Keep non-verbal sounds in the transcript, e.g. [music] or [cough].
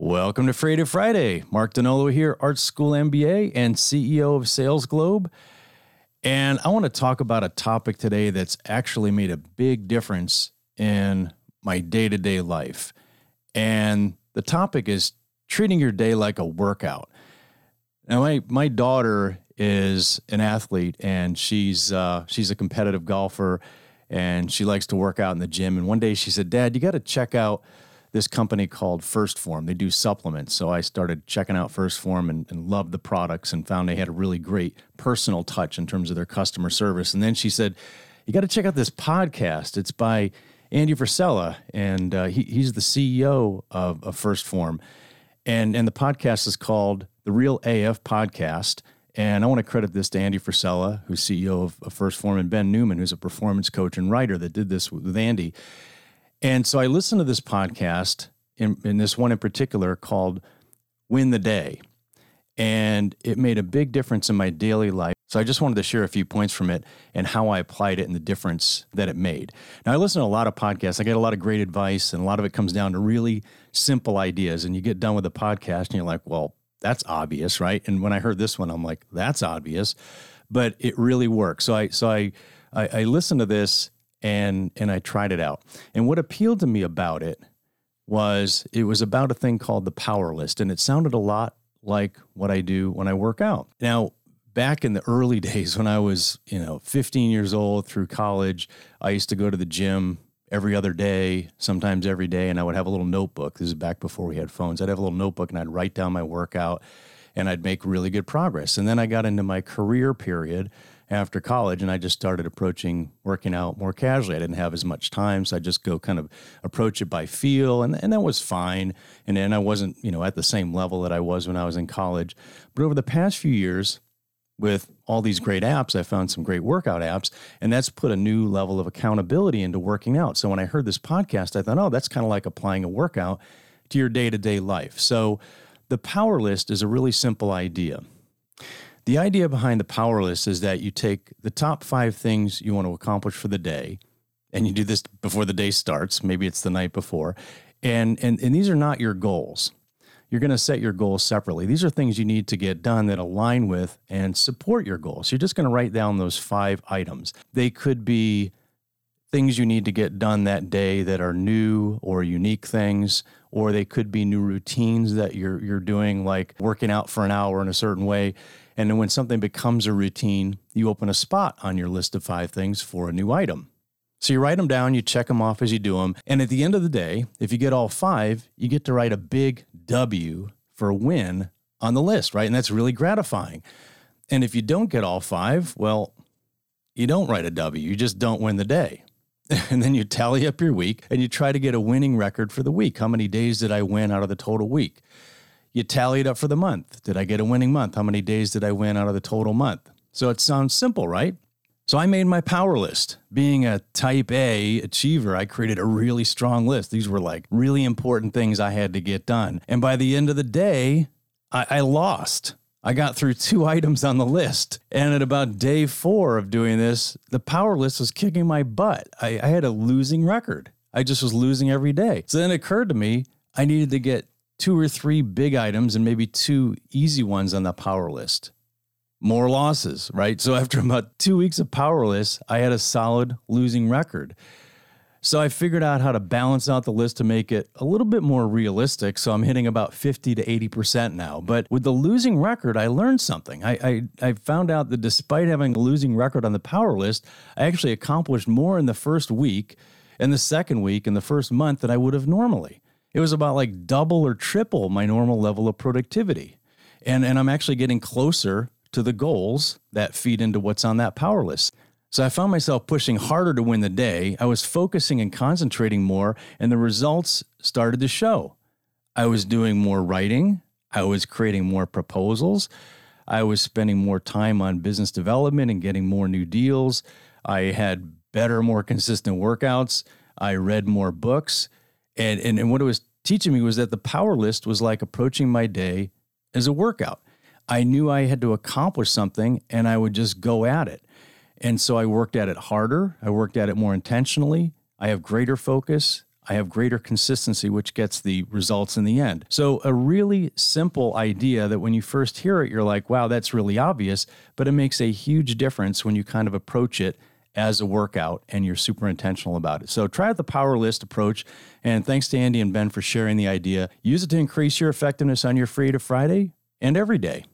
Welcome to Creative Friday. Mark Donnolo here, Art School MBA and CEO of Sales Globe. And I want to talk about a topic today that's actually made a big difference in my day to day life. And the topic is treating your day like a workout. Now, my, my daughter is an athlete and she's, uh, she's a competitive golfer and she likes to work out in the gym. And one day she said, Dad, you got to check out this company called 1st Phorm. They do supplements. So I started checking out 1st Phorm and, and, loved the products and found they had a really great personal touch in terms of their customer service. And then she said, You got to check out this podcast. It's by Andy Frisella, and uh, he, he's the CEO of, of 1st Phorm. And, and the podcast is called The Real AF Podcast. And I want to credit this to Andy Frisella, who's CEO of, 1st Phorm, and Ben Newman, who's a performance coach and writer that did this with Andy. And so I listened to this podcast, in, in this one in particular called Win the Day. And it made a big difference in my daily life. So I just wanted to share a few points from it and how I applied it and the difference that it made. Now, I listen to a lot of podcasts. I get a lot of great advice, and a lot of it comes down to really simple ideas. And you get done with the podcast, and you're like, well, that's obvious, right? And when I heard this one, I'm like, that's obvious, but it really works. So I, so I, I, I listened to this and and I tried it out. And what appealed to me about it was it was about a thing called the power list, and it sounded a lot like what I do when I work out. Now, back in the early [laughs] days when I was, you know, 15 years old through college, I used to go to the gym every other day, sometimes every day, and I would have a little notebook. This is back before we had phones. I'd have a little notebook and I'd write down my workout and I'd make really good progress. And then I got into my career period after college and I just started approaching working out more casually. I didn't have as much time, so I just go kind of approach it by feel and, and that was fine. And then I wasn't, you know, at the same level that I was when I was in college. But over the past few years, with all these great apps, I found some great workout apps, and that's put a new level of accountability into working out. So when I heard this podcast, I thought, oh, that's kind of like applying a workout to your day to day life. So the power list is a really simple idea. The idea behind the power list is that you take the top five things you want to accomplish for the day, and you do this before the day starts. Maybe it's the night before. And, and, and these are not your goals. You're going to set your goals separately. These are things you need to get done that align with and support your goals. You're just going to write down those five items. They could be things you need to get done that day that are new or unique things or they could be new routines that you're you're doing like working out for an hour in a certain way and then when something becomes a routine, you open a spot on your list of five things for a new item. So you write them down, you check them off as you do them. And at the end of the day, if you get all five, you get to write a big W for win on the list, right? And that's really gratifying. And if you don't get all five, well, you don't write a W, you just don't win the day. [laughs] and then you tally up your week and you try to get a winning record for the week. How many days did I win out of the total week? You tally it up for the month. Did I get a winning month? How many days did I win out of the total month? So it sounds simple, right? So I made my power list. Being a type A achiever, I created a really strong list. These were like really important things I had to get done. And by the end of the day, I, I lost. I got through two [laughs] items on the list. And at about day four of doing this, the power list was kicking my butt. I, I had a losing record. I just was losing every day. So then it occurred to me I needed to get two or three big items and maybe two easy ones on the power list. More losses, right? So after about two weeks of power list, I had a solid losing record. So I figured out how to balance out the list to make it a little bit more realistic. So I'm hitting about 50 to 80% now. But with the losing record, I learned something. I, I, I, found out that despite having a losing record on the power list, I actually accomplished more in the first week, in the second week, in the first month than I would have normally. It was about like double or triple my normal level of productivity. And, and I'm actually getting closer to the goals that feed into what's on that power list. So I found myself pushing harder to win the day. I was focusing and concentrating more, and the results started to show. I was doing more writing, I was creating more proposals, I was spending more time on business development and getting more new deals. I had better, more consistent workouts. I read more books. And, and, and what it was teaching me was that the power list was like approaching my day as a workout. I knew I had to accomplish something and I would just go at it. And so I worked at it harder. I worked at it more intentionally. I have greater focus. I have greater consistency, which gets the results in the end. So, a really simple idea that when you first hear it, you're like, wow, that's really obvious, but it makes a huge difference when you kind of approach it as a workout and you're super intentional about it. So try the power list approach. And thanks to Andy and Ben for sharing the idea. Use it to increase your effectiveness on your Freedom Friday and every day.